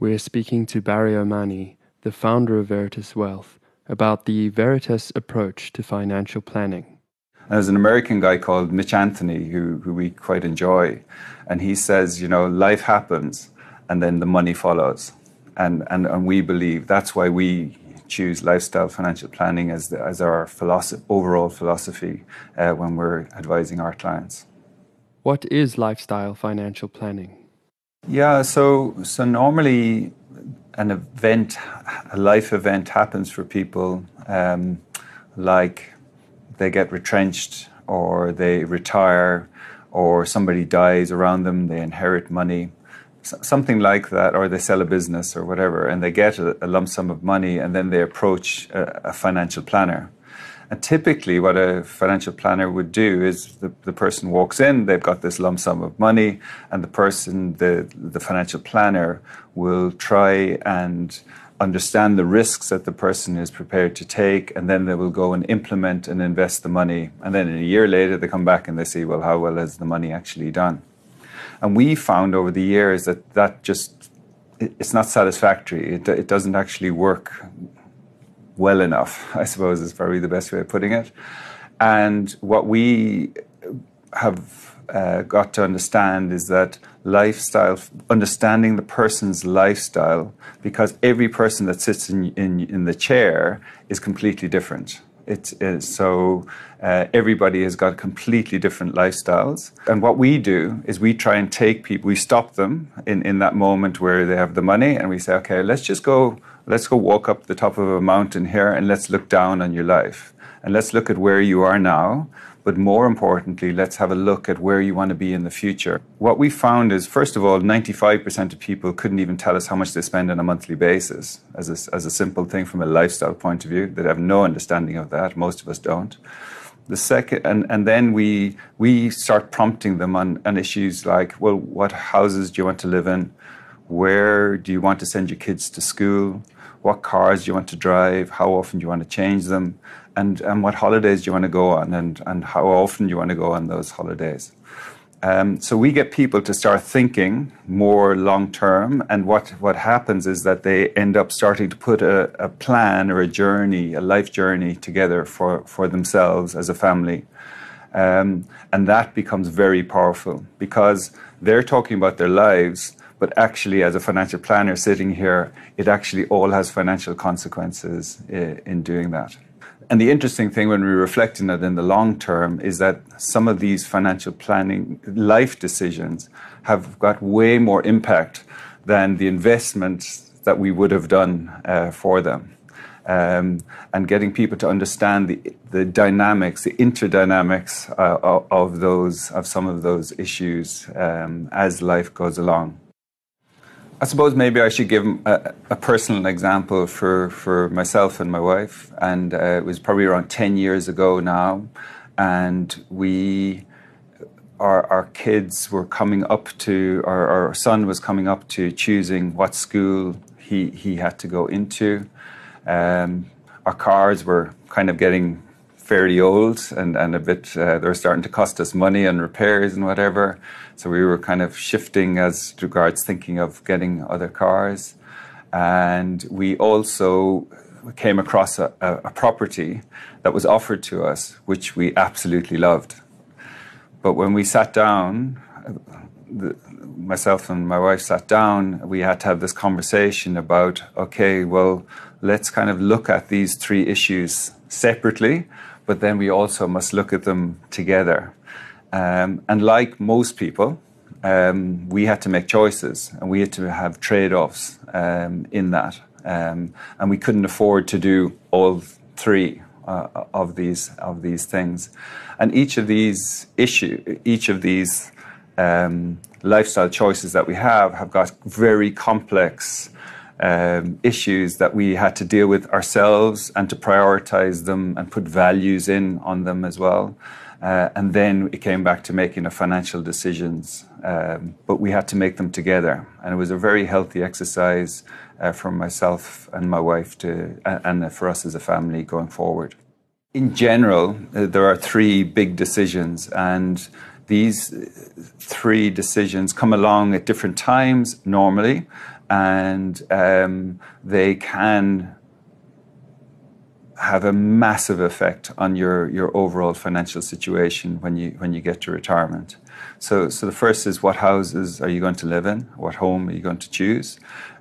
We're speaking to Barry O'Mahony, the founder of Veritas Wealth, about the Veritas approach to financial planning. There's an American guy called Mitch Anthony who, who we quite enjoy, and he says, you know, life happens and then the money follows. And, and, and we believe that's why we choose lifestyle financial planning as, the, as our philosophy, overall philosophy uh, when we're advising our clients. What is lifestyle financial planning? Yeah, so so normally an event, a life event happens for people, um, like they get retrenched or they retire or somebody dies around them, they inherit money, something like that, or they sell a business or whatever, and they get a, a lump sum of money and then they approach a, a financial planner. And typically, what a financial planner would do is the, the person walks in, they've got this lump sum of money, and the person, the, the financial planner, will try and understand the risks that the person is prepared to take, and then they will go and implement and invest the money. And then a year later, they come back and they see, well, how well has the money actually done? And we found over the years that that just it's not satisfactory. It, it doesn't actually work well enough, I suppose is probably the best way of putting it. And what we have uh, got to understand is that lifestyle, understanding the person's lifestyle, because every person that sits in, in, in the chair is completely different. It's, so uh, everybody has got completely different lifestyles. And what we do is we try and take people, we stop them in, in that moment where they have the money, and we say, okay, let's just go let's go walk up the top of a mountain here and let's look down on your life. And let's look at where you are now. But more importantly, let's have a look at where you want to be in the future. What we found is, first of all, 95% of people couldn't even tell us how much they spend on a monthly basis, as a, as a simple thing from a lifestyle point of view. They have no understanding of that. Most of us don't. The second, and, and then we, we start prompting them on, on issues like, well, what houses do you want to live in? Where do you want to send your kids to school? what cars do you want to drive, how often do you want to change them, and, and what holidays do you want to go on, and, and how often do you want to go on those holidays. Um, so we get people to start thinking more long term, and what, what happens is that they end up starting to put a, a plan or a journey, a life journey together for, for themselves as a family. Um, and that becomes very powerful because they're talking about their lives but actually, as a financial planner sitting here, it actually all has financial consequences eh, in doing that. And the interesting thing when we reflect on it in the long term is that some of these financial planning life decisions have got way more impact than the investments that we would have done uh, for them. Um, and getting people to understand the, the dynamics, the interdynamics uh, of those of some of those issues um, as life goes along. I suppose maybe I should give a, a, personal example for, for myself and my wife. And uh, it was probably around 10 years ago now. And we, our, our kids were coming up to, our, our son was coming up to choosing what school he, he had to go into. Um, our cars were kind of getting fairly old and, and a bit, uh, they were starting to cost us money and repairs and whatever. So we were kind of shifting as regards thinking of getting other cars. And we also came across a, a, a property that was offered to us, which we absolutely loved. But when we sat down, the, myself and my wife sat down, we had to have this conversation about okay, well, let's kind of look at these three issues separately but then we also must look at them together. Um, and like most people, um, we had to make choices and we had to have trade offs um, in that. Um, and we couldn't afford to do all three uh, of these of these things. And each of these issue, each of these um, lifestyle choices that we have, have got very complex um, issues that we had to deal with ourselves and to prioritize them and put values in on them as well. Uh, and then it came back to making the financial decisions, um, but we had to make them together. And it was a very healthy exercise uh, for myself and my wife to, and for us as a family going forward. In general, uh, there are three big decisions, and these three decisions come along at different times normally and um, they can have a massive effect on your, your overall financial situation when you when you get to retirement. So so the first is what houses are you going to live in? What home are you going to choose?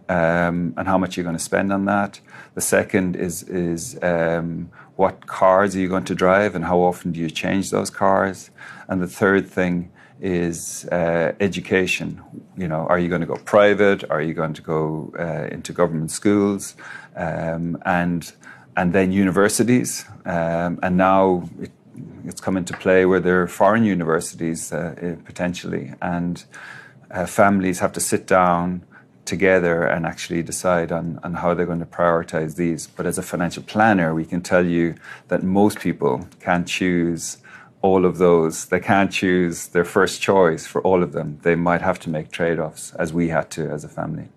Um, and how much you're going to spend on that. The second is is um, what cars are you going to drive and how often do you change those cars? And the third thing is uh, education. You know, are you going to go private? Are you going to go uh, into government schools? Um, and and then universities. Um, and now it, it's come into play where there are foreign universities uh, eh, potentially, and uh, families have to sit down together and actually decide on, on how they're going to prioritize these. But as a financial planner, we can tell you that most people can't choose all of those. They can't choose their first choice for all of them. They might have to make trade offs, as we had to as a family.